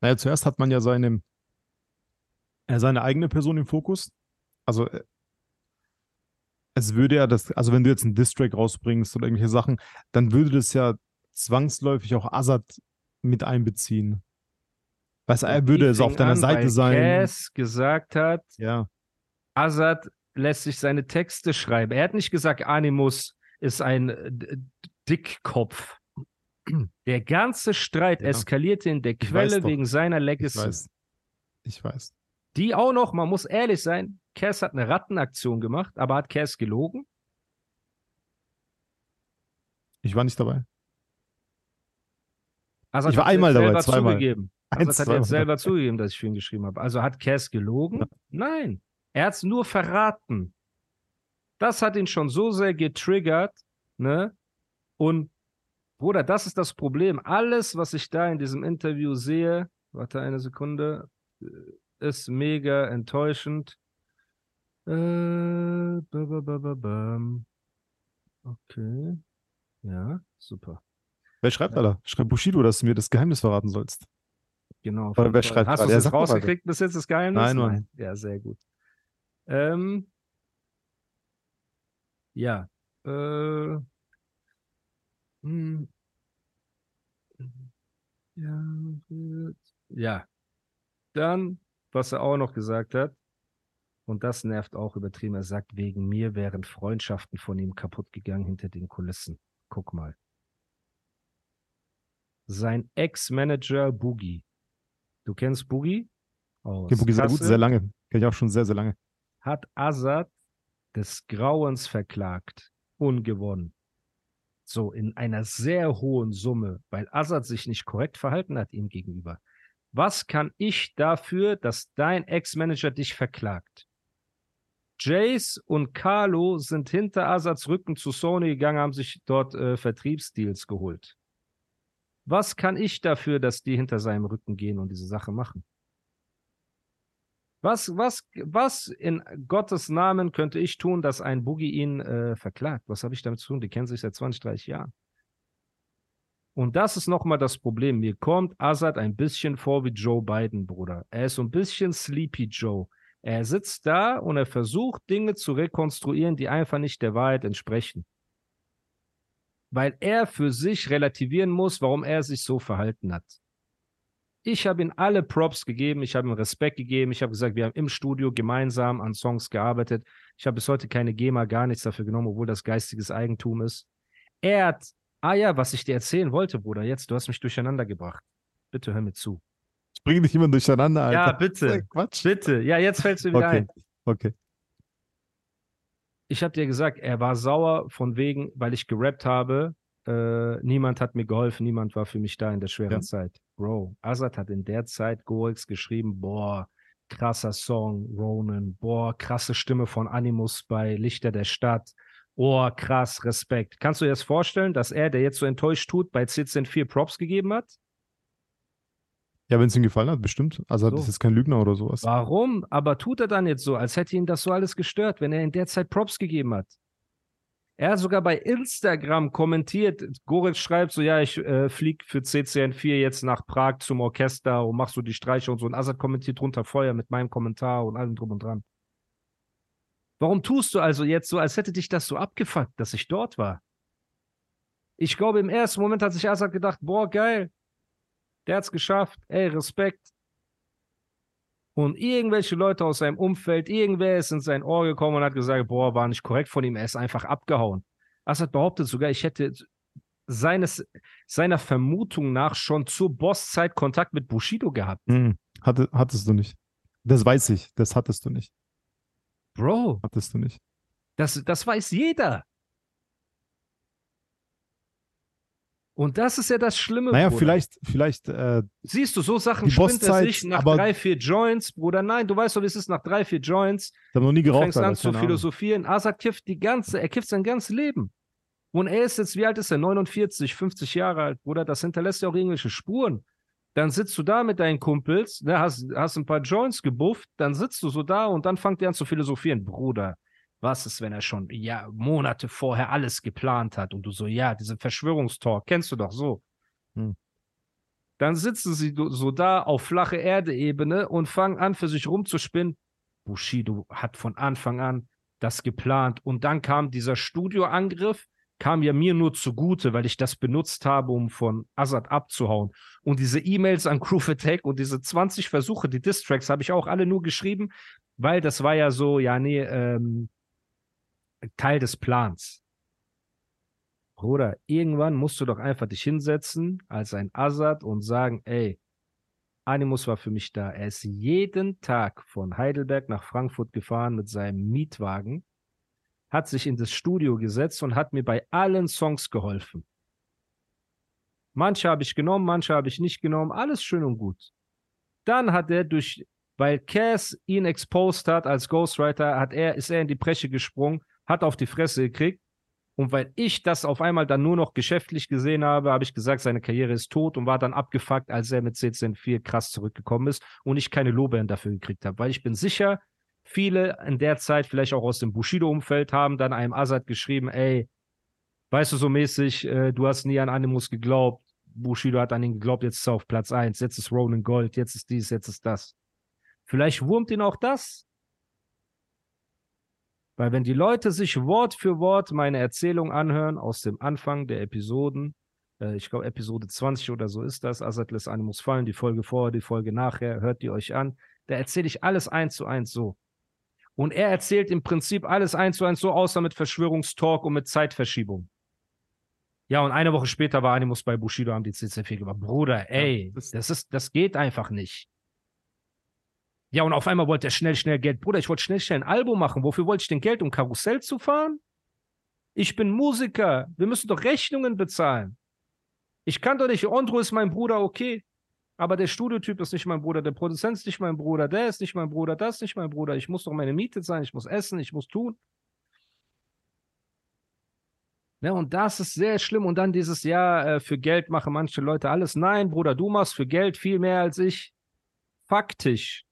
Naja, zuerst hat man ja seine, äh, seine eigene Person im Fokus. Also äh, es würde ja das, also wenn du jetzt einen Distrack rausbringst oder irgendwelche Sachen, dann würde das ja zwangsläufig auch Azad mit einbeziehen. Weißt du, er würde es auf deiner an, Seite weil sein. Cass gesagt hat, Ja, Azad lässt sich seine Texte schreiben. Er hat nicht gesagt, Animus ist ein äh, Dickkopf. Der ganze Streit Ja. eskalierte in der Ich Quelle wegen seiner ich Legacy. weiß. Ich weiß. Die auch noch, man muss ehrlich sein, Cass hat eine Rattenaktion gemacht, aber hat Cass gelogen? Ich war nicht dabei. Azad Ich war einmal dabei, selber zweimal. zugegeben. Eins, Azad hat zweimal jetzt selber zugegeben, dass ich für ihn geschrieben habe. Also hat Cass gelogen? Ja. Nein. Er hat es nur verraten. Das hat ihn schon so sehr getriggert, ne? Und Bruder, das ist das Problem. Alles, was ich da in diesem Interview sehe, warte eine Sekunde, äh, ist mega enttäuschend. Äh, ba, ba, ba. Okay. Ja, super. Wer schreibt, Ja. Alter? Schreibt Bushido, dass du mir das Geheimnis verraten sollst. Genau. Oder wer schreibt Hast du es rausgekriegt bis jetzt das Geheimnis? Nein, Mann. Ja, sehr gut. Ähm, ja. Äh, hm. ja. gut. Ja. Dann, was er auch noch gesagt hat, und das nervt auch übertrieben, er sagt, wegen mir wären Freundschaften von ihm kaputt gegangen hinter den Kulissen. Guck mal. Sein Ex-Manager Boogie. Du kennst Boogie? Aus Okay, Boogie sehr gut, sehr lange. Kenn ich auch schon sehr, sehr lange. hat Assad des Grauens verklagt und gewonnen. So in einer sehr hohen Summe, weil Assad sich nicht korrekt verhalten hat ihm gegenüber. Was kann ich dafür, dass dein Ex-Manager dich verklagt? Jace und Carlo sind hinter Assads Rücken zu Sony gegangen, haben sich dort äh, Vertriebsdeals geholt. Was kann ich dafür, dass die hinter seinem Rücken gehen und diese Sache machen? Was, was, was in Gottes Namen könnte ich tun, dass ein Boogie ihn äh, verklagt? Was habe ich damit zu tun? Die kennen sich seit 20, 30 Jahren. Und das ist nochmal das Problem. Mir kommt Assad ein bisschen vor wie Joe Biden, Bruder. Er ist so ein bisschen Sleepy Joe. Er sitzt da und er versucht, Dinge zu rekonstruieren, die einfach nicht der Wahrheit entsprechen. Weil er für sich relativieren muss, warum er sich so verhalten hat. Ich habe ihm alle Props gegeben, ich habe ihm Respekt gegeben, ich habe gesagt, wir haben im Studio gemeinsam an Songs gearbeitet. Ich habe bis heute keine GEMA, gar nichts dafür genommen, obwohl das geistiges Eigentum ist. Er hat, ah ja, was ich dir erzählen wollte, Bruder, jetzt, du hast mich durcheinander gebracht. Bitte hör mir zu. Ich bringe dich immer durcheinander, Alter. Ja, bitte. Quatsch. Bitte, ja, jetzt fällst du wieder Okay. ein. Okay. Ich habe dir gesagt, er war sauer von wegen, weil ich gerappt habe. Äh, niemand hat mir geholfen, niemand war für mich da in der schweren Ja. Zeit. Bro, Azad hat in der Zeit Gorix geschrieben, boah, krasser Song, Ronan, boah, krasse Stimme von Animus bei Lichter der Stadt. Oh, krass, Respekt. Kannst du dir das vorstellen, dass er, der jetzt so enttäuscht tut, bei CZN 4 Props gegeben hat? Ja, wenn es ihm gefallen hat, bestimmt. Also So. das ist kein Lügner oder sowas. Warum? Aber tut er dann jetzt so, als hätte ihn das so alles gestört, wenn er in der Zeit Props gegeben hat? Er hat sogar bei Instagram kommentiert, Gorex schreibt so, ja, ich äh, flieg für CCN4 jetzt nach Prag zum Orchester und mach so die Streiche und so. Und Azad kommentiert drunter Feuer mit meinem Kommentar und allem drum und dran. Warum tust du also jetzt so, als hätte dich das so abgefuckt, dass ich dort war? Ich glaube, im ersten Moment hat sich Azad gedacht, boah, geil, der hat's geschafft, ey, Respekt. Und irgendwelche Leute aus seinem Umfeld, irgendwer ist in sein Ohr gekommen und hat gesagt, boah, war nicht korrekt von ihm, er ist einfach abgehauen. Assad behauptet sogar, ich hätte seines, seiner Vermutung nach schon zur Bosszeit Kontakt mit Bushido gehabt. Hm. Hatte, hattest du nicht. Das weiß ich. Das hattest du nicht. Bro, Hattest du nicht. Und das ist ja das Schlimme, Naja, Bruder. vielleicht, vielleicht, äh, Siehst du, so Sachen spinnt er sich nach aber- drei, vier Joints, Bruder. Nein, du weißt doch, wie es ist nach drei, vier Joints. ich habe noch nie Du geraucht. fängst an zu philosophieren. Azad kifft die ganze, er kifft sein ganzes Leben. Und er ist jetzt, wie alt ist er? 49, 50 Jahre alt, Bruder. Das hinterlässt ja auch irgendwelche Spuren. Dann sitzt du da mit deinen Kumpels, ne, hast, hast ein paar Joints gebufft, dann sitzt du so da und dann fangt ihr an zu philosophieren. Bruder, was ist, wenn er schon ja, Monate vorher alles geplant hat? Und du so, ja, diese Verschwörungstalk, kennst du doch so. Hm. Dann sitzen sie so da auf flache Erde-Ebene und fangen an, für sich rumzuspinnen. Bushido hat von Anfang an das geplant. Und dann kam dieser Studioangriff, kam ja mir nur zugute, weil ich das benutzt habe, um von Azad abzuhauen. Und diese E-Mails an Groove Attack und diese 20 Versuche, die Distracks, habe ich auch alle nur geschrieben, weil das war ja so, ja, nee, ähm, Teil des Plans. Bruder, irgendwann musst du doch einfach dich hinsetzen als ein Azad und sagen, ey, Animus war für mich da. Er ist jeden Tag von Heidelberg nach Frankfurt gefahren mit seinem Mietwagen, hat sich in das Studio gesetzt und hat mir bei allen Songs geholfen. Manche habe ich genommen, manche habe ich nicht genommen, alles schön und gut. Dann hat er durch, weil Cass ihn exposed hat als Ghostwriter, hat er, ist er in die Bresche gesprungen, hat auf die Fresse gekriegt. Und weil ich das auf einmal dann nur noch geschäftlich gesehen habe, habe ich gesagt, seine Karriere ist tot und war dann abgefuckt, als er mit CCN4 krass zurückgekommen ist und ich keine Lorbeeren dafür gekriegt habe. Weil ich bin sicher, viele in der Zeit, vielleicht auch aus dem Bushido-Umfeld, haben dann einem Azad geschrieben, ey, weißt du so mäßig, äh, du hast nie an Animus geglaubt, Bushido hat an ihn geglaubt, jetzt ist er auf Platz 1, jetzt ist Ronan Gold, jetzt ist dies, jetzt ist das. Vielleicht wurmt ihn auch das. Weil wenn die Leute sich Wort für Wort meine Erzählung anhören aus dem Anfang der Episoden, äh, ich glaube Episode 20 oder so ist das, lässt Animus fallen, die Folge vorher, die Folge nachher, hört die euch an, da erzähle ich alles eins zu eins so. Und er erzählt im Prinzip alles eins zu eins so, außer mit Verschwörungstalk und mit Zeitverschiebung. Ja, und eine Woche später war Animus bei Bushido, haben die CC4 gemacht. Bruder, ey, das- das, ist, das geht einfach nicht. Ja, und auf einmal wollte er schnell, schnell Geld. Bruder, ich wollte schnell, schnell ein Album machen. Wofür wollte ich denn Geld, um Karussell zu fahren? Ich bin Musiker. Wir müssen doch Rechnungen bezahlen. Ich kann doch nicht, Andro ist mein Bruder, okay. Aber der Studiotyp ist nicht mein Bruder, der Produzent ist nicht mein Bruder, der ist nicht mein Bruder, das ist nicht mein Bruder. Ich muss doch meine Miete zahlen, ich muss essen, ich muss tun. Ne, und das ist sehr schlimm. Und dann dieses Jahr äh, für Geld machen manche Leute alles. Nein, Bruder, du machst für Geld viel mehr als ich. Faktisch.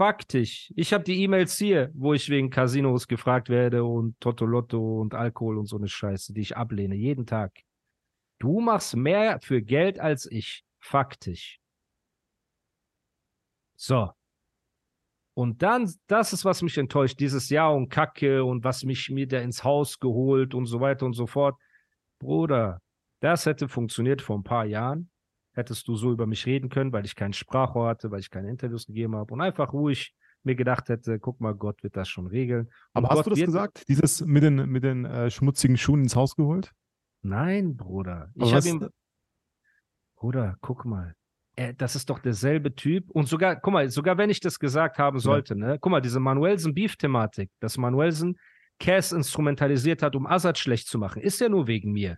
Faktisch. Ich habe die E-Mails hier, wo ich wegen Casinos gefragt werde und Totolotto und Alkohol und so eine Scheiße, die ich ablehne, jeden Tag. Du machst mehr für Geld als ich. Faktisch. So. Und dann, das ist, was mich enttäuscht, dieses Jahr und Kacke und was mich mir da ins Haus geholt und so weiter und so fort. Bruder, das hätte funktioniert vor ein paar Jahren. Hättest du so über mich reden können, weil ich keinen Sprachrohr hatte, weil ich keine Interviews gegeben habe und einfach ruhig mir gedacht hätte, guck mal, Gott wird das schon regeln. Und Aber hast Gott du das gesagt? Dieses mit den, mit den äh, schmutzigen Schuhen ins Haus geholt? Nein, Bruder. Ich Aber habe was- ihm. Bruder, guck mal. Er, das ist doch derselbe Typ. Und sogar, guck mal, sogar wenn ich das gesagt haben sollte, ne? Guck mal, diese Manuelsen-Beef-Thematik, dass Manuelsen Cass instrumentalisiert hat, um Assad schlecht zu machen, ist ja nur wegen mir.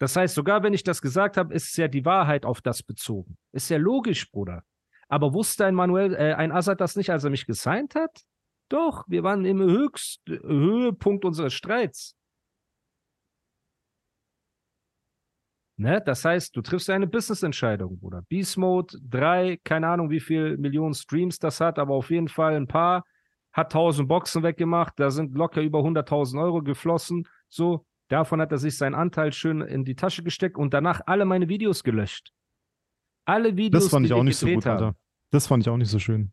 Das heißt, sogar wenn ich das gesagt habe, ist ja die Wahrheit auf das bezogen. Ist ja logisch, Bruder. Aber wusste ein Manuel, äh, ein Assad das nicht, als er mich gesigned hat? Doch, wir waren im höchst Höhepunkt unseres Streits. Ne? Das heißt, du triffst eine Business-Entscheidung, Bruder. Beast Mode 3, keine Ahnung, wie viel Millionen Streams das hat, aber auf jeden Fall ein paar. Hat 1000 Boxen weggemacht, da sind locker über 100.000 Euro geflossen. So, davon hat er sich seinen Anteil schön in die Tasche gesteckt und danach alle meine Videos gelöscht. Alle Videos, Das fand die ich auch nicht so gut, haben. Alter. Das fand ich auch nicht so schön.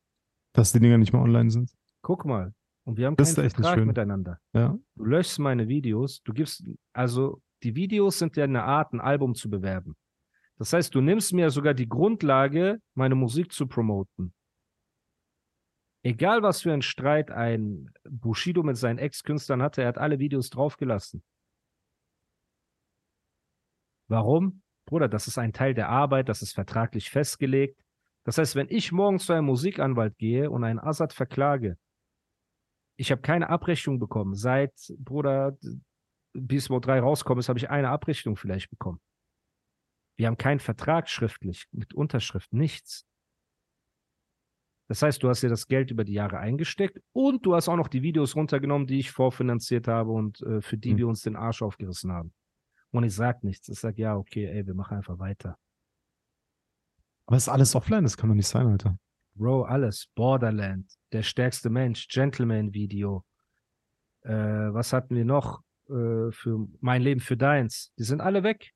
Dass die Dinger nicht mehr online sind. Guck mal. Und wir haben Das keinen ist echt nicht Vertrag schön. miteinander. Ja. Du löschst meine Videos, du gibst, also die Videos sind ja eine Art, ein Album zu bewerben. Das heißt, du nimmst mir sogar die Grundlage, meine Musik zu promoten. Egal, was für ein Streit ein Bushido mit seinen Ex-Künstlern hatte, er hat alle Videos draufgelassen. Warum? Bruder, das ist ein Teil der Arbeit, das ist vertraglich festgelegt. Das heißt, wenn ich morgen zu einem Musikanwalt gehe und einen Assad verklage, ich habe keine Abrechnung bekommen seit, Bruder, Mode 3 rausgekommen ist, habe ich eine Abrechnung vielleicht bekommen. Wir haben keinen Vertrag schriftlich, mit Unterschrift, nichts. Das heißt, du hast dir das Geld über die Jahre eingesteckt und du hast auch noch die Videos runtergenommen, die ich vorfinanziert habe und äh, für die Hm. wir uns den Arsch aufgerissen haben. Und ich sag nichts. Ich sag, ja, okay, ey, wir machen einfach weiter. Aber es ist alles offline, das kann doch nicht sein, Alter. Bro, alles. Borderland, der stärkste Mensch, Gentleman-Video. Äh, was hatten wir noch äh, für Mein Leben für deins? Die sind alle weg.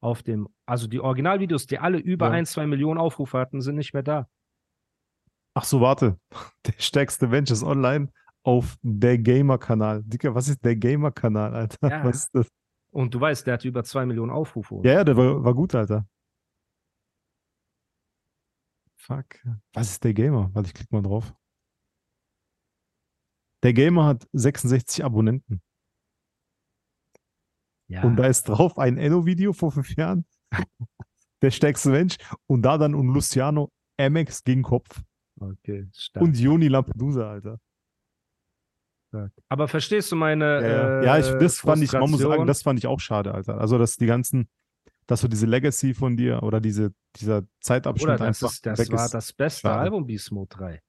Auf dem, also die Originalvideos, die alle über Ja. ein, zwei Millionen Aufrufe hatten, sind nicht mehr da. Ach so, warte. Der stärkste Mensch ist online auf der Gamer-Kanal. Dicker, was ist der Gamer-Kanal, Alter? Ja. Was ist das? Und du weißt, der hatte über zwei Millionen Aufrufe. Ja, ja, der war, war gut, Alter. Fuck. Was ist der Gamer? Warte, ich klick mal drauf. Der Gamer hat 66 Abonnenten. ja. Und da ist drauf ein Enno-Video vor fünf Jahren. Der stärkste Mensch. Und da dann und Luciano MX gegen Kopf. okay, stark, Und Joni Lampedusa, Alter. Aber verstehst du meine Ja, ja. äh, ich, das fand ich, man muss sagen, das fand ich auch schade, Alter. Also, dass die ganzen, dass so diese Legacy von dir oder diese, dieser Zeitabschnitt Oder das, einfach ist, das war ist. das beste Schade. Album Mode 3.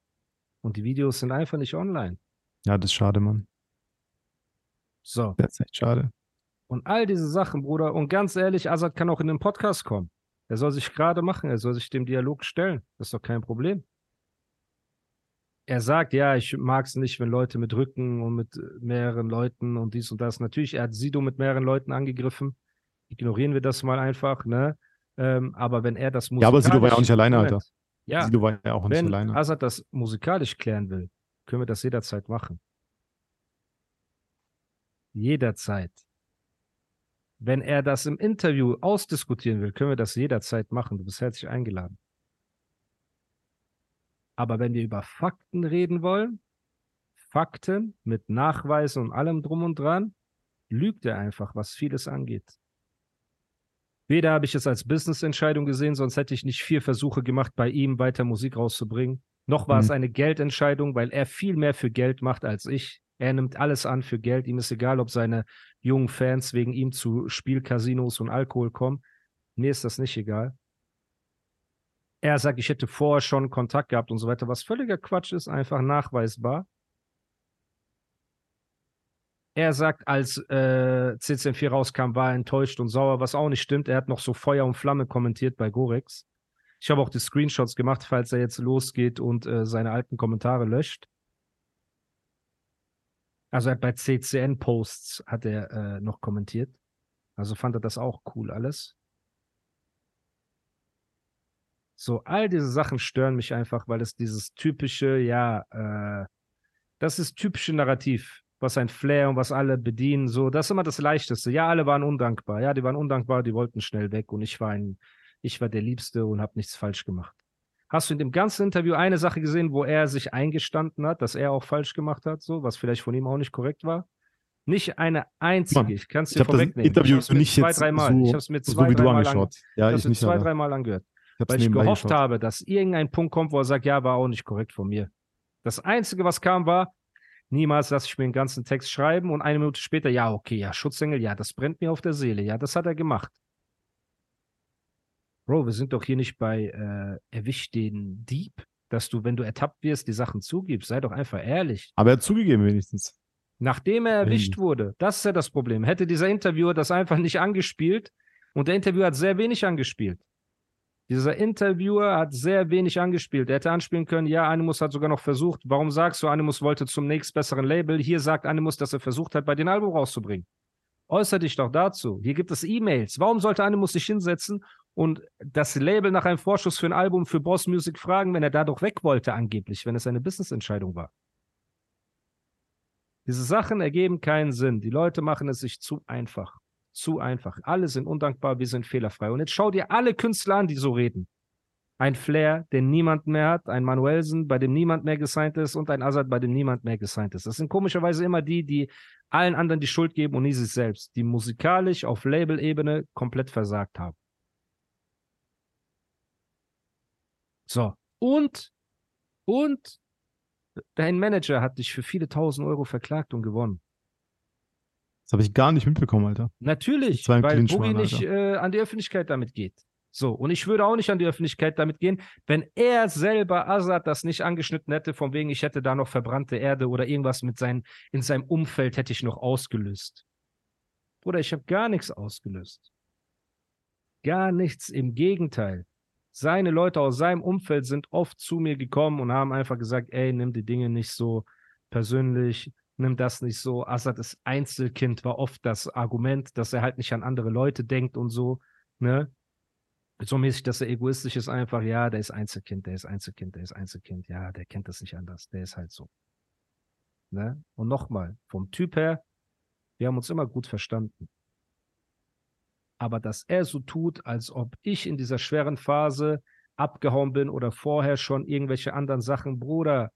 Und die Videos sind einfach nicht online. Ja, das ist schade, Mann. So. Das ist echt schade. Und all diese Sachen, Bruder. Und ganz ehrlich, Azad kann auch in den Podcast kommen. Er soll sich gerade machen. Er soll sich dem Dialog stellen. Das ist doch kein Problem. Er sagt, ja, ich mag es nicht, wenn Leute mit Rücken und mit äh, mehreren Leuten und dies und das. Natürlich, er hat Sido mit mehreren Leuten angegriffen. Ignorieren wir das mal einfach, ne? Ähm, aber wenn er das Ja, aber Sido war ja auch nicht alleine. Alter. Ja, Sido war ja auch nicht wenn alleine. Azad das musikalisch klären will, können wir das jederzeit machen. Jederzeit. Wenn er das im Interview ausdiskutieren will, können wir das jederzeit machen. Du bist herzlich eingeladen. Aber wenn wir über Fakten reden wollen, Fakten mit Nachweisen und allem drum und dran, lügt er einfach, was vieles angeht. Weder habe ich es als Business-Entscheidung gesehen, sonst hätte ich nicht vier Versuche gemacht, bei ihm weiter Musik rauszubringen. Noch war es Mhm. eine Geldentscheidung, weil er viel mehr für Geld macht als ich. Er nimmt alles an für Geld. Ihm ist egal, ob seine jungen Fans wegen ihm zu Spielcasinos und Alkohol kommen. Mir ist das nicht egal. Er sagt, ich hätte vorher schon Kontakt gehabt und so weiter, was völliger Quatsch ist, einfach nachweisbar. Er sagt, als äh, CCN4 rauskam, war er enttäuscht und sauer, was auch nicht stimmt. Er hat noch so Feuer und Flamme kommentiert bei Gorex. Ich habe auch die Screenshots gemacht, falls er jetzt losgeht und äh, seine alten Kommentare löscht. Also bei CCN-Posts hat er äh, noch kommentiert. Also fand er das auch cool alles. So, all diese Sachen stören mich einfach, weil es dieses typische, ja, äh, das ist typische Narrativ, was ein Flair und was alle bedienen, so, das ist immer das Leichteste. Ja, alle waren undankbar, ja, die waren undankbar, die wollten schnell weg und ich war ein, ich war der Liebste und habe nichts falsch gemacht. Hast du in dem ganzen Interview eine Sache gesehen, wo er sich eingestanden hat, dass er auch falsch gemacht hat, so, was vielleicht von ihm auch nicht korrekt war? Nicht eine einzige. Mann, ich kann es Ich dir habe das vorwegnehmen. Interview ich hab's mir nicht zwei, dreimal. so, ich habe es mir so zwei, wie an. Ja, ich ich habe nicht, zwei, dreimal angehört. Hab's Weil ich gehofft geschaut. habe, dass irgendein Punkt kommt, wo er sagt, ja, war auch nicht korrekt von mir. Das Einzige, was kam, war, niemals lasse ich mir den ganzen Text schreiben und eine Minute später, ja, okay, ja, Schutzengel, ja, das brennt mir auf der Seele, ja, das hat er gemacht. Bro, wir sind doch hier nicht bei äh, erwisch den Dieb, dass du, wenn du ertappt wirst, die Sachen zugibst. Sei doch einfach ehrlich. Aber er hat zugegeben wenigstens. Nachdem er erwischt Hey. wurde, das ist ja das Problem. Hätte dieser Interviewer das einfach nicht angespielt und der Interviewer hat sehr wenig angespielt. Dieser Interviewer hat sehr wenig angespielt. Er hätte anspielen können, ja, Animus hat sogar noch versucht. Warum sagst du, Animus wollte zum nächstbesseren Label? Hier sagt Animus, dass er versucht hat, bei den Album rauszubringen. Äußer dich doch dazu. Hier gibt es E-Mails. Warum sollte Animus sich hinsetzen und das Label nach einem Vorschuss für ein Album für Boss Music fragen, wenn er da doch weg wollte, angeblich, wenn es eine Business-Entscheidung war? Diese Sachen ergeben keinen Sinn. Die Leute machen es sich zu einfach. Zu einfach. Alle sind undankbar, wir sind fehlerfrei. Und jetzt schau dir alle Künstler an, die so reden. Ein Flair, den niemand mehr hat, ein Manuelsen, bei dem niemand mehr gesigned ist und ein Azad, bei dem niemand mehr gesigned ist. Das sind komischerweise immer die, die allen anderen die Schuld geben und nie sich selbst, die musikalisch auf Label-Ebene komplett versagt haben. So. Und, und dein Manager hat dich für viele tausend Euro verklagt und gewonnen. Das habe ich gar nicht mitbekommen, Alter. Natürlich, weil Boogie nicht äh, an die Öffentlichkeit damit geht. So, und ich würde auch nicht an die Öffentlichkeit damit gehen, wenn er selber, Azad, das nicht angeschnitten hätte, von wegen, ich hätte da noch verbrannte Erde oder irgendwas mit seinen, in seinem Umfeld hätte ich noch ausgelöst. Bruder, ich habe gar nichts ausgelöst. Gar nichts, im Gegenteil. Seine Leute aus seinem Umfeld sind oft zu mir gekommen und haben einfach gesagt, ey, nimm die Dinge nicht so persönlich, nimm das nicht so. Assad ist Einzelkind, war oft das Argument, dass er halt nicht an andere Leute denkt und so, ne? So mäßig, dass er egoistisch ist, einfach, ja, der ist Einzelkind, der ist Einzelkind, der ist Einzelkind, ja, der kennt das nicht anders, der ist halt so. Ne? Und nochmal, vom Typ her, wir haben uns immer gut verstanden. Aber dass er so tut, als ob ich in dieser schweren Phase abgehauen bin oder vorher schon irgendwelche anderen Sachen, Bruder,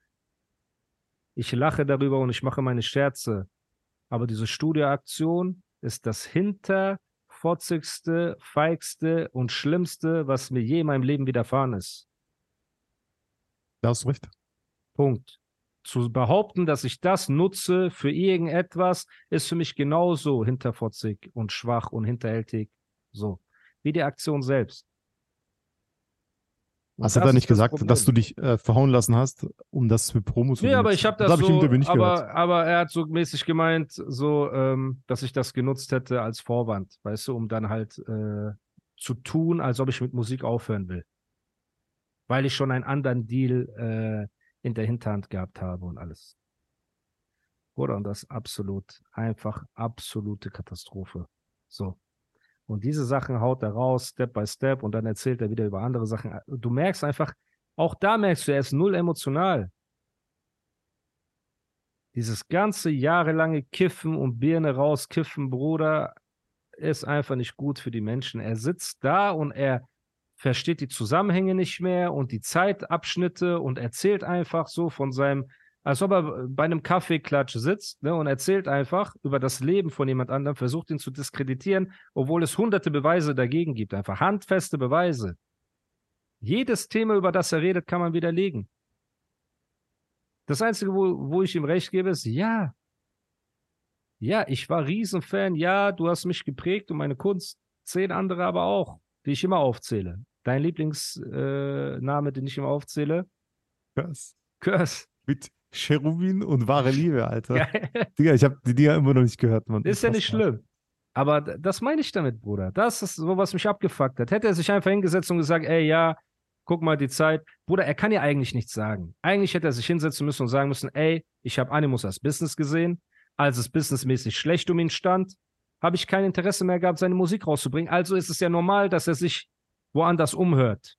ich lache darüber und ich mache meine Scherze. Aber diese Studioaktion ist das hinterfotzigste, feigste und schlimmste, was mir je in meinem Leben widerfahren ist. Da hast du recht. Punkt. Zu behaupten, dass ich das nutze für irgendetwas, ist für mich genauso hinterfotzig und schwach und hinterhältig. So. Wie die Aktion selbst. Hast du das da nicht ist das gesagt, dass du dich äh, verhauen lassen hast, um das für Promos zu Nee, aber ich habe das, hab ich im so, nicht aber, aber er hat so mäßig gemeint, so, ähm, dass ich das genutzt hätte als Vorwand, weißt du, um dann halt äh, zu tun, als ob ich mit Musik aufhören will. Weil ich schon einen anderen Deal äh, in der Hinterhand gehabt habe und alles. Oder und das ist absolut, einfach absolute Katastrophe. So. Und diese Sachen haut er raus, Step by Step, und dann erzählt er wieder über andere Sachen. Du merkst einfach, auch da merkst du, er ist null emotional. Dieses ganze jahrelange Kiffen und Birne rauskiffen, Bruder, ist einfach nicht gut für die Menschen. Er sitzt da und er versteht die Zusammenhänge nicht mehr und die Zeitabschnitte und erzählt einfach so von seinem, als ob er bei einem Kaffeeklatsch sitzt ne, und erzählt einfach über das Leben von jemand anderem, versucht ihn zu diskreditieren, obwohl es hunderte Beweise dagegen gibt, einfach handfeste Beweise. Jedes Thema, über das er redet, kann man widerlegen. Das Einzige, wo, wo ich ihm recht gebe, ist, ja, ja, ich war Riesenfan, ja, du hast mich geprägt und meine Kunst, zehn andere aber auch, die ich immer aufzähle. Dein Lieblingsname, äh, den ich immer aufzähle? Krass. Curse. Mit Cherubin und wahre Liebe, Alter. Geil. Digga, ich habe die Dinger immer noch nicht gehört, Mann. Ist ja nicht schlimm. Aber das meine ich damit, Bruder. Das ist so, was mich abgefuckt hat. Hätte er sich einfach hingesetzt und gesagt, ey, ja, guck mal die Zeit. Bruder, er kann ja eigentlich nichts sagen. Eigentlich hätte er sich hinsetzen müssen und sagen müssen, ey, ich habe Animus als Business gesehen. Als es businessmäßig schlecht um ihn stand, habe ich kein Interesse mehr gehabt, seine Musik rauszubringen. Also ist es ja normal, dass er sich woanders umhört.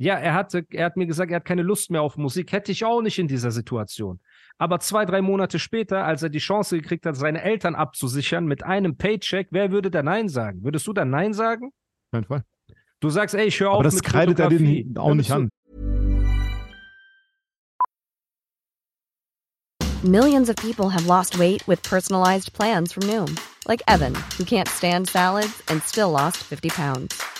Ja, er hatte, er hat mir gesagt, er hat keine Lust mehr auf Musik. Hätte ich auch nicht in dieser Situation. Aber zwei, drei Monate später, als er die Chance gekriegt hat, seine Eltern abzusichern mit einem Paycheck, wer würde da Nein sagen? Würdest du dann Nein sagen? Jeden Fall. Du sagst, ey, ich höre auf Aber das mit kreidet er den auch nicht an. Millions of people have lost weight with personalized plans from Noom, like Evan, who can't stand salads and still lost 50 pounds.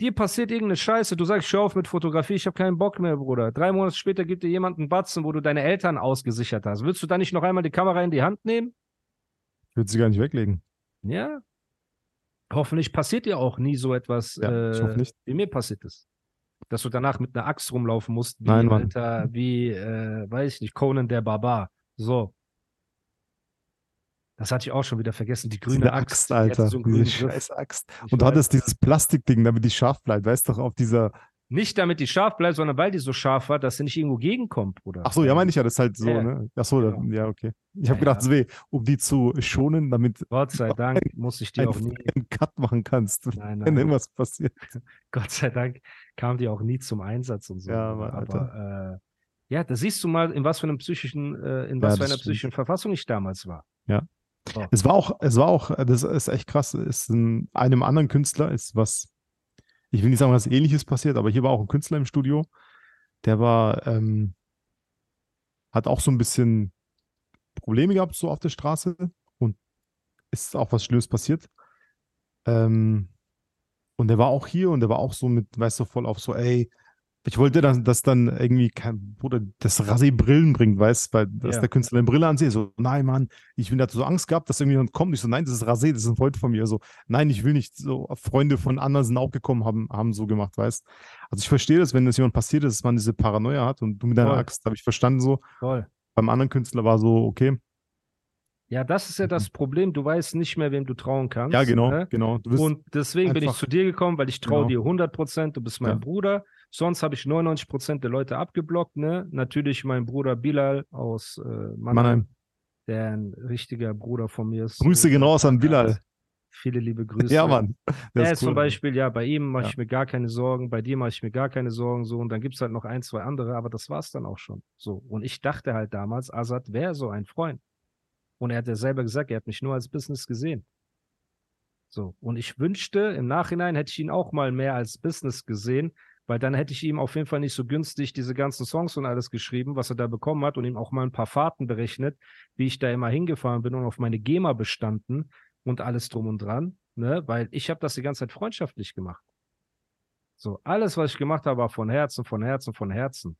Dir passiert irgendeine Scheiße, du sagst, schau auf mit Fotografie, ich habe keinen Bock mehr, Bruder. Drei Monate später gibt dir jemand einen Batzen, wo du deine Eltern ausgesichert hast. Willst du dann nicht noch einmal die Kamera in die Hand nehmen? Ich würde sie gar nicht weglegen. Ja. Hoffentlich passiert dir auch nie so etwas, Ja, ich äh, hoffe nicht. wie mir passiert ist. Dass du danach mit einer Axt rumlaufen musst, wie, Nein. Alter, wie, äh, weiß ich nicht, Conan der Barbar. So. Das hatte ich auch schon wieder vergessen. Die grüne Axt, Axt, Alter. so diese scheiß Axt. Ich Und du hattest dieses Plastikding, damit die scharf bleibt, weißt du, auf dieser. Nicht damit die scharf bleibt, sondern weil die so scharf war, dass sie nicht irgendwo gegenkommt, Bruder. Ach so, ja, meine ich ja, das ist halt so, Ja, ne? Ach so, da- genau. ja, okay. Ich Ja, habe gedacht, ja. Zwee, um die zu schonen, damit Gott sei Dank muss ich die auch nie. einen Cut machen kannst, Nein, wenn nein. irgendwas passiert. Gott sei Dank kam die auch nie zum Einsatz und so. Ja, aber Mann, aber, äh, ja, da siehst du mal, in was für einem psychischen, äh, in was Ja, für einer stimmt. psychischen Verfassung ich damals war. Es war auch, es war auch, das ist echt krass, ist in einem anderen Künstler ist was, ich will nicht sagen, was ähnliches passiert, aber hier war auch ein Künstler im Studio, der war, ähm, hat auch so ein bisschen Probleme gehabt, so auf der Straße und ist auch was Schlimmes passiert. Ähm, und der war auch hier und der war auch so mit, weißt du, voll auf so, ey, ich wollte, dass das dann irgendwie kein, Bruder, das Rasé Brillen bringt, weißt weil dass Ja. der Künstler eine Brille ansieht. So, nein, Mann, ich bin, hat so Angst gehabt, dass irgendjemand kommt. Ich so, nein, das ist Rasé, das ist ein Freund von mir. So, nein, ich will nicht. So, Freunde von anderen sind auch gekommen, haben, haben so gemacht, weißt Also ich verstehe das, wenn das jemand passiert ist, dass man diese Paranoia hat und du mit deiner Voll. Axt, habe ich verstanden so. Voll. Beim anderen Künstler war so, okay, Ja, das ist ja das Problem. Du weißt nicht mehr, wem du trauen kannst. Mhm. ja, genau, ne? genau. Und deswegen bin ich zu dir gekommen, weil ich traue Genau. dir 100 Prozent. Du bist mein Ja. Bruder. Sonst habe ich 99 Prozent der Leute abgeblockt. Ne? Natürlich mein Bruder Bilal aus äh, Mannheim, Mannheim. der ein richtiger Bruder von mir ist. Grüße gehen raus an Bilal. Viele liebe Grüße. Ja, Mann. Das ist zum cool. Beispiel, ja, bei ihm mache Ja. ich mir gar keine Sorgen, bei dir mache ich mir gar keine Sorgen, so. Und dann gibt es halt noch ein, zwei andere, aber das war es dann auch schon. So. Und ich dachte halt damals, Azad wäre so ein Freund. Und er hat ja selber gesagt, er hat mich nur als Business gesehen. So. Und ich wünschte, im Nachhinein hätte ich ihn auch mal mehr als Business gesehen, weil dann hätte ich ihm auf jeden Fall nicht so günstig diese ganzen Songs und alles geschrieben, was er da bekommen hat und ihm auch mal ein paar Fahrten berechnet, wie ich da immer hingefahren bin und auf meine GEMA bestanden und alles drum und dran, ne? Weil ich habe das die ganze Zeit freundschaftlich gemacht. So, alles, was ich gemacht habe, war von Herzen, von Herzen, von Herzen.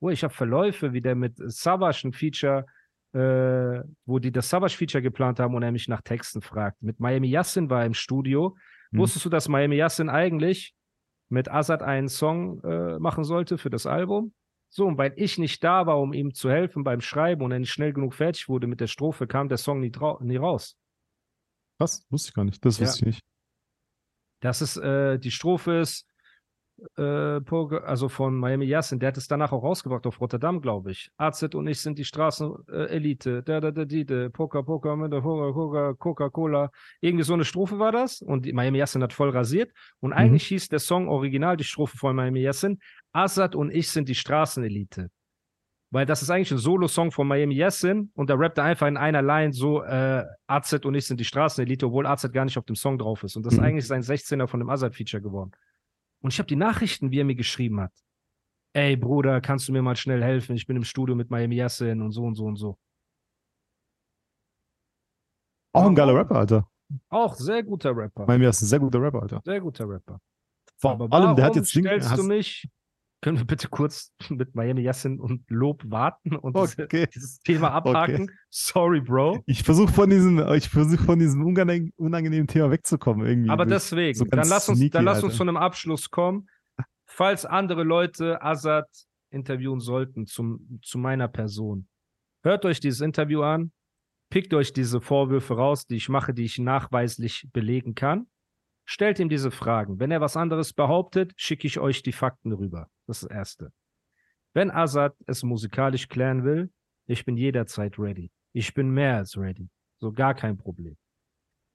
Oh, ich habe Verläufe, wie der mit Savage ein Feature, äh, wo die das Savage-Feature geplant haben und er mich nach Texten fragt. Mit Miami Yassin war er im Studio. Hm. Wusstest du, dass Miami Yassin eigentlich mit Azad einen Song äh, machen sollte für das Album? So, und weil ich nicht da war, um ihm zu helfen beim Schreiben und er nicht schnell genug fertig wurde mit der Strophe, kam der Song nie, nie raus. Was? Wusste ich gar nicht. Das Ja. wusste ich nicht. Das ist, äh, die Strophe ist, äh, also von Miami Yassin, der hat es danach auch rausgebracht auf Rotterdam, glaube ich. AZ und ich sind die Straßenelite. Da, da, da, die, da, Poker, Poker, mit der Poker, Coca, Coca-Cola. Irgendwie so eine Strophe war das. Und Miami Yassin hat voll rasiert. Und eigentlich hieß der Song original, die Strophe von Miami Yassin, Azad und ich sind die Straßenelite. Weil das ist eigentlich ein Solo-Song von Miami Yassin und der rappt einfach in einer Line so, äh, AZ und ich sind die Straßenelite, obwohl AZ gar nicht auf dem Song drauf ist. Und das ist Mhm. eigentlich sein 16er von dem Azad-Feature geworden. Und ich habe die Nachrichten, wie er mir geschrieben hat. Ey, Bruder, kannst du mir mal schnell helfen? Ich bin im Studio mit Miami Yassin und so und so und so. Auch ein geiler Rapper, Alter. Auch sehr guter Rapper. Ist ein sehr guter Rapper, Alter. Sehr guter Rapper. Vor allem, der hat jetzt Ding. stellst du mich? Können wir bitte kurz mit Miami Yassin und Lob warten und diese, Okay. dieses Thema abhaken? Sorry, Bro. Ich versuche von diesem, ich versuche von diesem unangenehmen, unangenehmen Thema wegzukommen irgendwie. Aber deswegen, so dann lass uns, sneaky, dann lass uns Alter. zu einem Abschluss kommen. Falls andere Leute Azad interviewen sollten zum, zu meiner Person, hört euch dieses Interview an, pickt euch diese Vorwürfe raus, die ich mache, die ich nachweislich belegen kann. Stellt ihm diese Fragen. Wenn er was anderes behauptet, schicke ich euch die Fakten rüber. Das ist das Erste. Wenn Azad es musikalisch klären will, ich bin jederzeit ready. Ich bin mehr als ready. So gar kein Problem.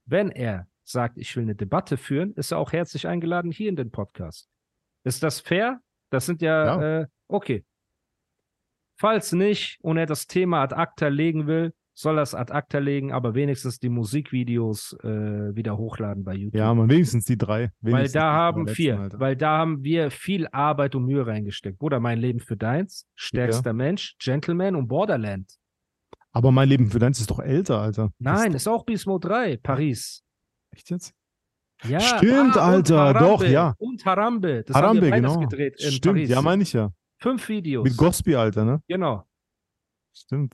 Wenn er sagt, ich will eine Debatte führen, ist er auch herzlich eingeladen hier in den Podcast. Ist das fair? Das sind ja, Ja. Äh, okay. Falls nicht und er das Thema ad acta legen will, soll es ad acta legen, aber wenigstens die Musikvideos äh, wieder hochladen bei YouTube. Ja, man, wenigstens die drei. Weil Wenigstens da die haben vier, Alter. weil da haben wir viel Arbeit und Mühe reingesteckt. Bruder, mein Leben für deins, stärkster Mensch, Gentleman und Borderland. Aber mein Leben für deins ist doch älter, Alter. Nein, ist auch Bismo 3, Paris. Das, echt jetzt? Ja, Stimmt, und Alter, doch, ja. Und Harambe. Das haben Harambe, wir beides genau. gedreht Stimmt, Paris. ja, meine ich ja. Fünf Videos. Mit Gospi, Alter, ne? genau, Stimmt.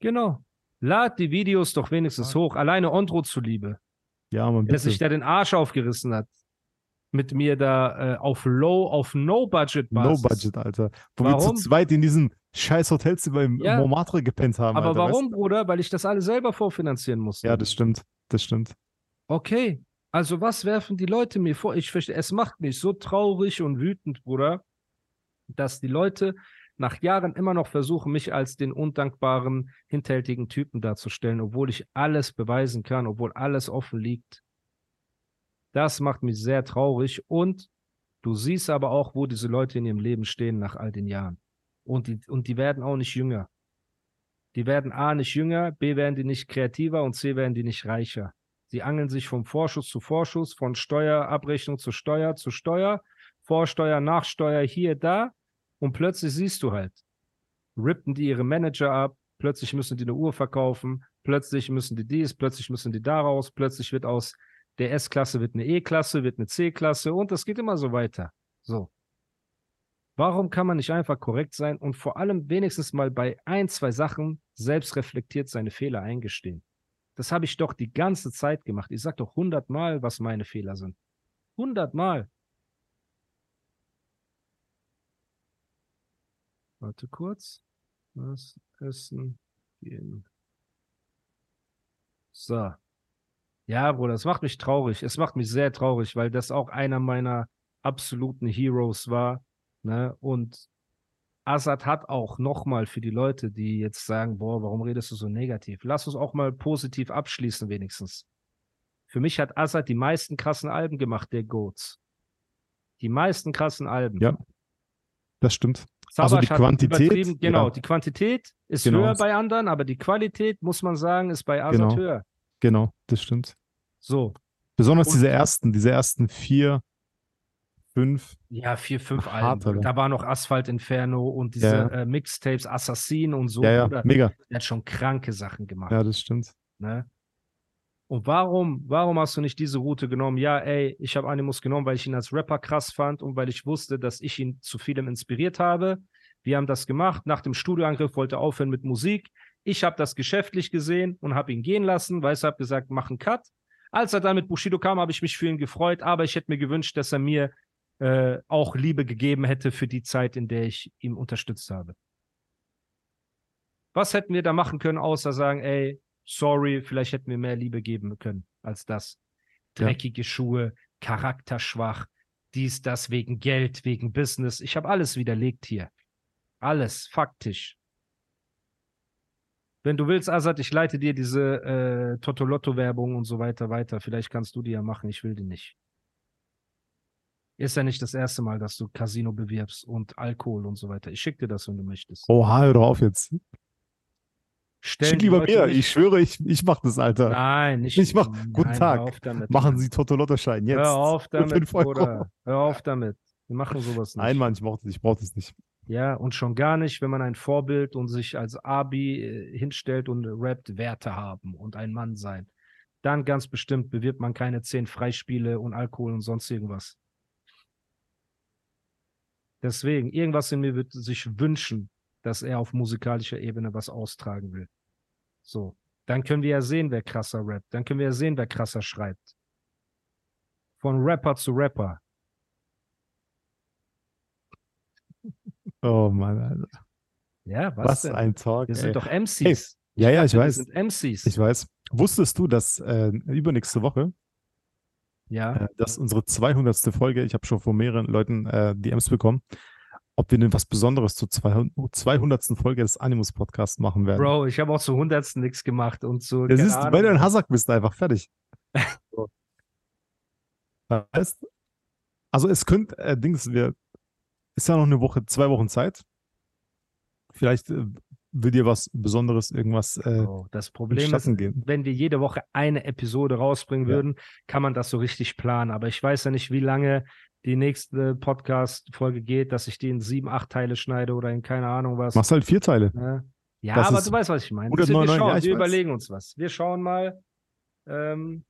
genau. Lad die Videos doch wenigstens hoch. Alleine Ondro zuliebe. Ja, man, Der sich da den Arsch aufgerissen hat. mit mir da äh, auf Low, auf No-Budget No Budget, Alter. Wo wir Warum? zu zweit in diesem scheiß Hotelzimmer im Ja. Montmartre gepennt haben. Aber Alter, weißt warum, Bruder? Weil ich das alles selber vorfinanzieren musste. Ja, das stimmt. Das stimmt. Okay, also was werfen die Leute mir vor? Ich verstehe, es macht mich so traurig und wütend, Bruder, dass die Leute nach Jahren immer noch versuchen, mich als den undankbaren, hinterhältigen Typen darzustellen, obwohl ich alles beweisen kann, obwohl alles offen liegt. Das macht mich sehr traurig und du siehst aber auch, wo diese Leute in ihrem Leben stehen nach all den Jahren. Und die, und die werden auch nicht jünger. Die werden A nicht jünger, B werden die nicht kreativer und C werden die nicht reicher. Sie angeln sich vom Vorschuss zu Vorschuss, von Steuerabrechnung zu Steuer zu Steuer, Vorsteuer, Nachsteuer, hier, da. Und plötzlich siehst du halt, rippen die ihre Manager ab, plötzlich müssen die eine Uhr verkaufen, plötzlich müssen die dies, plötzlich müssen die daraus, plötzlich wird aus der S-Klasse wird eine E-Klasse, wird eine C-Klasse und das geht immer so weiter. So. Warum kann man nicht einfach korrekt sein und vor allem wenigstens mal bei ein, zwei Sachen selbst reflektiert seine Fehler eingestehen? Das habe ich doch die ganze Zeit gemacht. Ich sage doch hundertmal, was meine Fehler sind. Hundertmal. Warte kurz. Was essen gehen. So. Ja, Bruder, das macht mich traurig. Es macht mich sehr traurig, weil das auch einer meiner absoluten Heroes war. Ne? Und Assad hat auch nochmal für die Leute, die jetzt sagen, boah, warum redest du so negativ? Lass uns auch mal positiv abschließen, wenigstens. Für mich hat Assad die meisten krassen Alben gemacht, der Goats. Die meisten krassen Alben. Ja. Das stimmt. Also die Quantität, Genau, ja. die Quantität ist Genau. höher bei anderen, aber die Qualität, muss man sagen, ist bei Assad Genau. höher. Genau, das stimmt. So. Besonders Und- diese ersten, diese ersten vier, fünf. Ja, vier, fünf Alben. Alter. Da war noch Asphalt Inferno und diese Ja, ja. äh, Mixtapes Assassin und so. ja, ja, mega. Der hat schon kranke Sachen gemacht. Ja, das stimmt. Ne? Und warum, warum hast du nicht diese Route genommen? Ja, ey, ich habe Animus genommen, weil ich ihn als Rapper krass fand und weil ich wusste, dass ich ihn zu vielem inspiriert habe. Wir haben das gemacht. Nach dem Studioangriff wollte er aufhören mit Musik. Ich habe das geschäftlich gesehen und habe ihn gehen lassen, weil ich habe gesagt, mach einen Cut. Als er dann mit Bushido kam, habe ich mich für ihn gefreut, aber ich hätte mir gewünscht, dass er mir äh, auch Liebe gegeben hätte für die Zeit, in der ich ihm unterstützt habe. Was hätten wir da machen können, außer sagen, ey, sorry, vielleicht hätten wir mehr Liebe geben können als das. Ja. Dreckige Schuhe, charakterschwach, dies, das, wegen Geld, wegen Business. Ich habe alles widerlegt hier. Alles, faktisch. Wenn du willst, Azad, ich leite dir diese äh, Totolotto-Werbung und so weiter weiter. Vielleicht kannst du die ja machen, ich will die nicht. Ist ja nicht das erste Mal, dass du Casino bewirbst und Alkohol und so weiter. Ich schicke dir das, wenn du möchtest. Oha, hör doch auf jetzt. Stellen Schick lieber mir. Ich schwöre, ich, ich mach das, Alter. Nein, nicht. Ich mach- Nein, guten Tag. damit. Machen Sie Totolottoschein jetzt. Hör auf damit. Bruder. Hör auf damit. Wir machen sowas nicht. Nein, Mann, ich brauche das, ich brauch das nicht. Ja, und schon gar nicht, wenn man ein Vorbild und sich als Abi äh, hinstellt und rappt, Werte haben und ein Mann sein. Dann ganz bestimmt bewirbt man keine zehn Freispiele und Alkohol und sonst irgendwas. Deswegen, irgendwas in mir wird sich wünschen, dass er auf musikalischer Ebene was austragen will. So. Dann können wir ja sehen, wer krasser rappt. Dann können wir ja sehen, wer krasser schreibt. Von Rapper zu Rapper. Oh Mann, Alter. Ja, was, Was, denn? ein Talk. Wir sind doch MCs. Ja, ja, ich dachte, wir weiß. sind MCs. Ich weiß. Wusstest du, dass äh, übernächste Woche, ja. äh, dass unsere 200. Folge, ich habe schon von mehreren Leuten äh, DMs bekommen, ob wir denn was Besonderes zur 200. 200. Folge des Animus Podcasts machen werden. Bro, ich habe auch zu hundertsten nichts gemacht und so. Das ist, Ahnung. weil du ein Hasak bist, einfach fertig. so. Also es könnte, äh, Dings, wir, ist ja noch eine Woche, zwei Wochen Zeit. Vielleicht äh, will dir was Besonderes, irgendwas äh, Bro, das Problem ist, gehen. wenn wir jede Woche eine Episode rausbringen Ja. würden, kann man das so richtig planen. Aber ich weiß ja nicht, wie lange die nächste Podcast-Folge geht, dass ich die in sieben, acht Teile schneide oder in keine Ahnung was. Machst halt vier Teile. Ne? Ja, Das aber du weißt, was ich meine. Deswegen, 199, wir schauen, ja, ich wir weiß. überlegen uns was. Wir schauen mal. Ähm,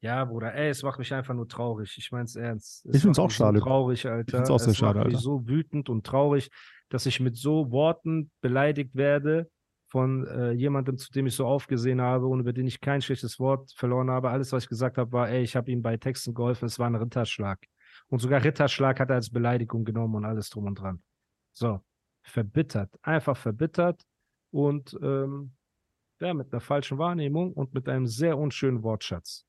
ja, Bruder, ey, es macht mich einfach nur traurig. Ich meine es ernst. Es Ich find's auch schade. So traurig, Alter. find's auch sehr schade, Alter. so wütend und traurig, dass ich mit so Worten beleidigt werde von äh, jemandem, zu dem ich so aufgesehen habe und über den ich kein schlechtes Wort verloren habe. Alles, was ich gesagt habe, war, ey, ich habe ihm bei Texten geholfen, es war ein Ritterschlag. Und sogar Ritterschlag hat er als Beleidigung genommen und alles drum und dran. So, verbittert, einfach verbittert und ähm, ja, mit einer falschen Wahrnehmung und mit einem sehr unschönen Wortschatz.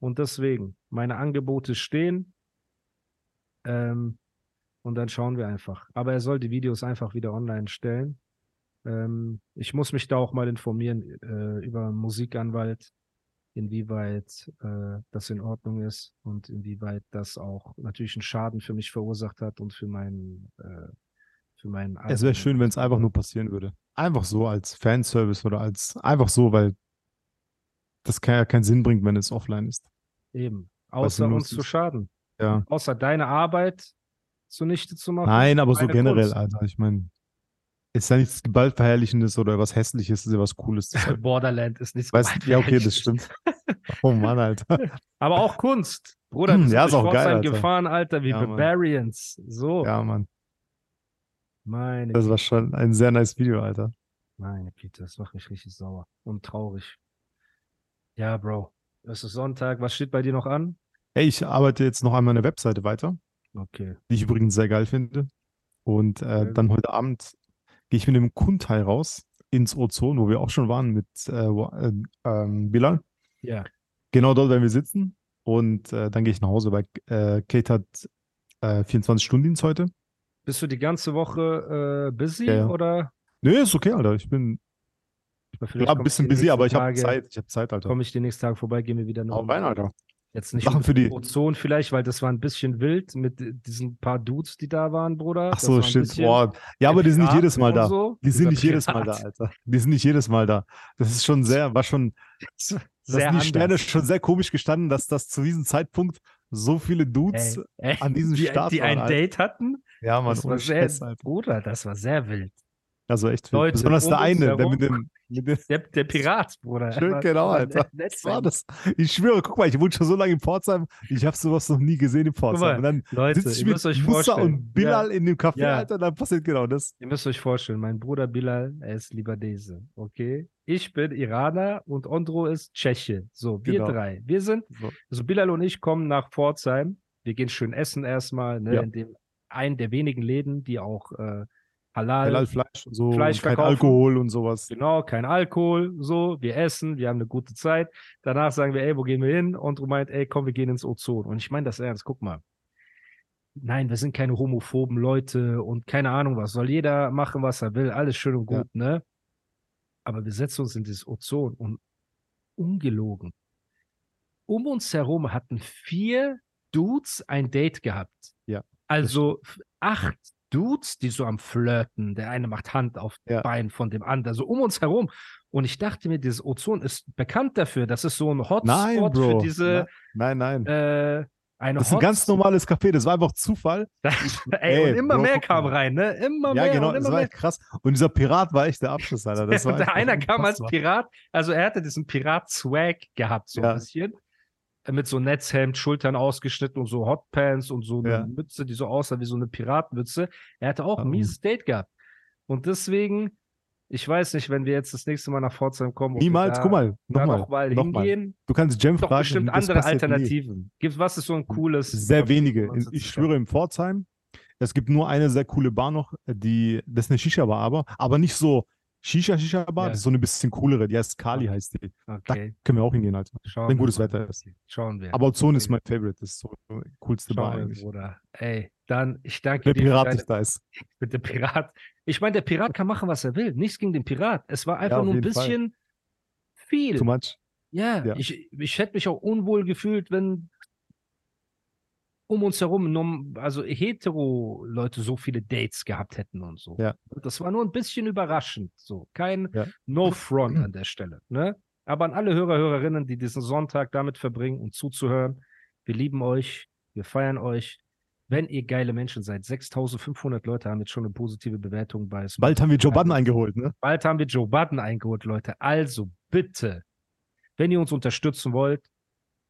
Und deswegen, meine Angebote stehen. Ähm, und dann schauen wir einfach. Aber er soll die Videos einfach wieder online stellen. Ähm, ich muss mich da auch mal informieren äh, über Musikanwalt, inwieweit äh, das in Ordnung ist und inwieweit das auch natürlich einen Schaden für mich verursacht hat und für meinen äh, für meinen Es wäre schön, wenn es einfach nur passieren würde. Einfach so als Fanservice oder als einfach so, weil das kann ja keinen Sinn bringt, wenn es offline ist. Eben. Außer uns zu ist. schaden. Ja. Außer deine Arbeit zunichte zu machen. Nein, aber so generell, Kunst. Alter. Ich meine, ist ja nichts Gewaltverherrlichendes oder was Hässliches, ist ja was Cooles. Borderland ist nichts weißt, ja, okay, das stimmt. Oh Mann, Alter. Aber auch Kunst. Bruder, Hm, ja, ist auch geil, Alter. gefahren, Alter, wie Ja. Barbarians. So. Ja, Mann. Meine, Das war schon ein sehr nice Video, Alter. meine Güte, das macht mich richtig sauer und traurig. Ja, Bro. Es ist Sonntag. Was steht bei dir noch an? Ey, ich arbeite jetzt noch an meiner Webseite weiter, Okay. die ich übrigens sehr geil finde. Und äh, dann heute Abend gehe ich mit dem Kundteil raus ins Ozon, wo wir auch schon waren mit äh, äh, ähm, Bilal. Ja. Genau dort werden wir sitzen. Und äh, dann gehe ich nach Hause, weil äh, Kate hat äh, 24-Stunden-Dienst heute. Bist du die ganze Woche äh, busy Ja, ja. oder? Nee, ist okay, Alter. Ich bin klar, ein bisschen busy, aber ich habe Zeit. Ich habe Zeit, Alter. Komme ich die nächsten Tage vorbei, gehen wir wieder eine Hau rein, Alter. Jetzt nicht Sachen für die- Ozon vielleicht, weil das war ein bisschen wild mit diesen paar Dudes, die da waren, Bruder. Ach so, ein shit. bisschen Boah. Ja, aber die sind nicht jedes Mal da. So. Die sind nicht jedes Mal da. Alter. Die sind nicht jedes Mal da. Das ist schon sehr, war schon, Sehr das sind die. Sterne schon sehr komisch gestanden, dass das zu diesem Zeitpunkt so viele Dudes, Ey, ey, an diesem die, Start die ein waren, Alter. Date hatten. ja, Mann, das war sehr. Bruder, das war sehr wild. Also echt wild. Leute, Besonders der eine, der mit den Der, der Pirat, Bruder. Schön, genau, Alter. Was war das? Ich schwöre, guck mal, ich wohne schon so lange in Pforzheim, ich habe sowas noch nie gesehen in mal, Pforzheim. Und dann Leute, sitze ich ihr mit müsst euch Musa vorstellen. und Bilal in dem Café, Ja. Alter, dann passiert genau das. Ihr müsst euch vorstellen, mein Bruder Bilal, er ist Libanese, okay? Ich bin Iraner und Ondro ist Tscheche. So, wir Genau. drei. Wir sind, So. also Bilal und ich kommen nach Pforzheim. Wir gehen schön essen erstmal, ne? Ja. In dem einen der wenigen Läden, die auch äh, Halal, Halal Fleisch und so, Fleisch und kein verkaufen. Alkohol und sowas. genau, kein Alkohol, so, wir essen, wir haben eine gute Zeit. Danach sagen wir, ey, wo gehen wir hin? Ondro meint, ey, komm, wir gehen ins Ozon. Und ich meine das ernst, guck mal. Nein, wir sind keine homophoben Leute und keine Ahnung was. Soll jeder machen, was er will. Alles schön und gut, Ja. ne? Aber wir setzen uns in dieses Ozon und ungelogen. Um uns herum hatten vier Dudes ein Date gehabt. Ja, Also acht Dudes, die so am Flirten. Der eine macht Hand auf Ja. Bein von dem anderen, so um uns herum. Und ich dachte mir, dieses Ozon ist bekannt dafür. Das ist so ein Hotspot Nein, für diese Nein, nein. äh, eine das ist ein ganz normales Café, das war einfach Zufall. Ey, Ey, und immer Bro, mehr kam rein, ne? Immer Ja, mehr genau, und das immer war mehr. echt krass. Und dieser Pirat war echt der Abschluss, Alter. Das war und der einer kam als. Pirat, also er hatte diesen Pirat-Swag gehabt, so Ja. ein bisschen. Äh, Mit so Netzhemd, Schultern ausgeschnitten und so Hotpants und so eine Ja. Mütze, die so aussah wie so eine Piratenmütze. Er hatte auch ein Warum? mieses Date gehabt. Und deswegen, ich weiß nicht, wenn wir jetzt das nächste Mal nach Pforzheim kommen, Niemals, da, guck mal, nochmal. noch mal noch mal. hingehen. Du kannst Jem fragen. bestimmt andere. Alternativen. Gibt, was ist so ein cooles? Sehr Café, wenige. Ich schwöre, in Pforzheim, es gibt nur eine sehr coole Bar noch, die, das ist eine Shisha-Bar, aber, aber nicht so Shisha-Shisha-Bar, Ja. das ist so eine bisschen coolere, die heißt Kali, heißt die. Da können wir auch hingehen, Alter. schauen Wenn gutes. Wetter ist. Schauen wir. Aber Ozon ist Okay. mein Favorite, das ist so die coolste Bar Schauen wir, eigentlich. Bruder. Ey, dann, ich danke Der dir für Pirat deine- nicht da ist. mit dem Pirat. Ich meine, der Pirat kann machen, was er will. Nichts gegen den Pirat. Es war einfach auf nur ein jeden Fall. bisschen viel. Too much. Ja, Ja. Ich, ich hätte mich auch unwohl gefühlt, wenn um uns herum, also hetero-Leute so viele Dates gehabt hätten und so. Ja. Das war nur ein bisschen überraschend. So, kein Ja. No-Front an der Stelle. Ne? Aber an alle Hörer, Hörerinnen, die diesen Sonntag damit verbringen und zuzuhören, wir lieben euch, wir feiern euch. Wenn ihr geile Menschen seid, 6500 Leute haben jetzt schon eine positive Bewertung bei Spotify. Bald haben wir Joe Budden eingeholt, ne? Bald haben wir Joe Budden eingeholt, Leute. Also bitte, wenn ihr uns unterstützen wollt,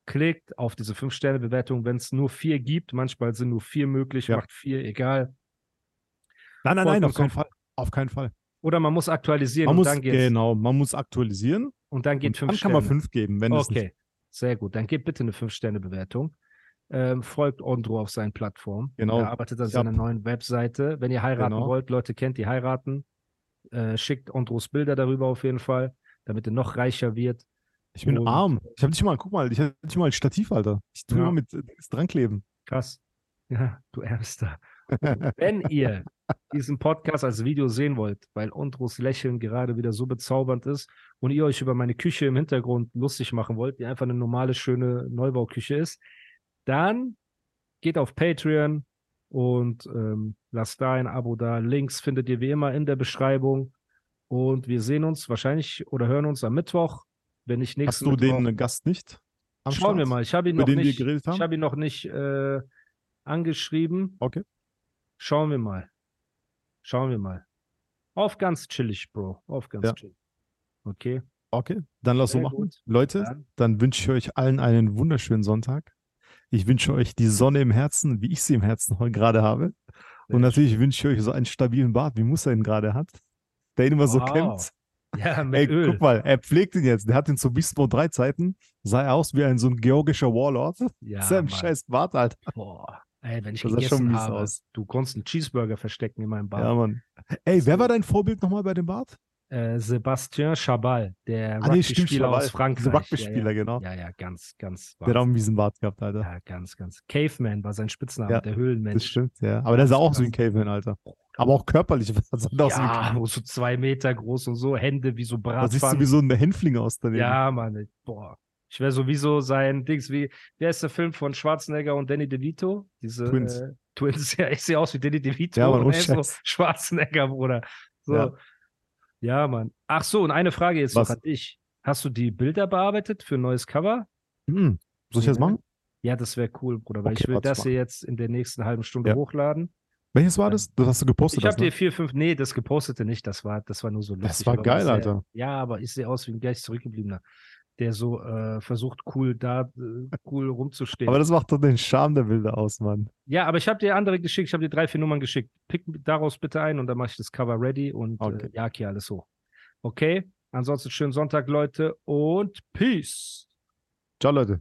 klickt auf diese 5-Sterne-Bewertung. Wenn es nur vier gibt, manchmal sind nur vier möglich, Ja. macht vier, egal. Nein, nein, nein, auf keinen Fall. Auf keinen Fall. Oder man muss aktualisieren Man und muss, dann geht's. genau, man muss aktualisieren. Und dann geht Und fünf dann Sterne. kann man fünf geben, wenn es nicht. Okay, sehr gut. Dann gebt bitte eine 5-Sterne-Bewertung. Ähm, folgt Ondro auf seinen Plattformen. Genau. Er arbeitet an Ich seiner neuen Webseite. Wenn ihr heiraten Genau. wollt, Leute kennt, die heiraten, äh, schickt Ondros Bilder darüber auf jeden Fall, damit er noch reicher wird. Ich bin Und- arm. Ich habe nicht mal, guck mal, ich habe nicht mal ein Stativ, Alter. Ich tue Ja. immer mit äh, Dings dran kleben. Krass. Ja, du Ärmster. Wenn ihr diesen Podcast als Video sehen wollt, weil Ondros Lächeln gerade wieder so bezaubernd ist und ihr euch über meine Küche im Hintergrund lustig machen wollt, die einfach eine normale, schöne Neubauküche ist, dann geht auf Patreon und ähm, lasst da ein Abo da. Links findet ihr wie immer in der Beschreibung. Und wir sehen uns wahrscheinlich oder hören uns am Mittwoch, wenn Hast nächsten du Mittwoch. den Gast nicht? Schauen wir Start? mal. Ich habe ihn noch wir nicht, ich habe ihn noch nicht äh, angeschrieben. Okay. Schauen wir mal. Schauen wir mal. Auf ganz chillig, Bro. Auf ganz Ja. chillig. Okay. Okay, dann lass so machen. gut. Leute, Dann, dann wünsche ich euch allen einen wunderschönen Sonntag. Ich wünsche euch die Sonne im Herzen, wie ich sie im Herzen heute gerade habe. Sehr Und natürlich wünsche ich euch so einen stabilen Bart, wie Musa ihn gerade hat. Der ihn immer so Wow. kämmt. ja, mit Ey, Öl. guck mal, er pflegt ihn jetzt. Der hat ihn zu Mode 3 Zeiten. Sah er aus wie ein so ein georgischer Warlord. Ja, Seinem Mann. scheiß Bart, Alter. Boah. Ey, wenn ich Das schon gegessen mies habe, aus. du konntest einen Cheeseburger verstecken in meinem Bart. Ja, Mann. Ey, wer war dein Vorbild nochmal bei dem Bart? äh, Sebastian Chabal, der Ah, nee, Rugby-Spieler aus Frankreich. Dieser Rugby-Spieler, ja, ja. genau. Ja, ja, ganz, ganz. Der hat auch einen miesen Bart gehabt, Alter. Ja, ganz, ganz. Caveman war sein Spitzname, Ja, der Das Höhlenmensch. stimmt, ja. Aber der sah auch so wie ein. Caveman, Alter. Aber auch körperlich. Das sah aus Ja, nur so zwei Meter groß und so, Hände wie so da siehst du Bratpfannen. wie so ein Hänfling aus daneben. Ja, Mann, boah. Ich wäre sowieso sein Dings wie, wer ist der Film von Schwarzenegger und Danny DeVito? Diese Twins. Äh, Twins, ja, ich sehe aus wie Danny DeVito Ja, Mann, und ist so. Schwarzenegger, Bruder. So. Ja. Ja. Mann. Ach so, und eine Frage jetzt Was? noch an dich. Hast du die Bilder bearbeitet für ein neues Cover? Hm. Soll ich das Ja. machen? Ja, das wäre cool, Bruder, weil Okay, ich will das mal. hier jetzt in der nächsten halben Stunde Ja. hochladen. Welches war das? Das hast du gepostet. Ich habe ne? dir vier, fünf, nee, das gepostete nicht, das war, das war nur so lustig. Das war aber geil, sehr, Alter. Ja, aber ich sehe aus wie ein gleich zurückgebliebener, der so äh, versucht, cool da, äh, cool rumzustehen. Aber das macht doch den Charme der Bilder aus, Mann. ja, aber ich habe dir andere geschickt, ich habe dir drei, vier Nummern geschickt. Pick daraus bitte ein und dann mache ich das Cover ready und Okay. äh, jag hier alles hoch. Okay? Ansonsten schönen Sonntag, Leute, und Peace. Ciao, Leute.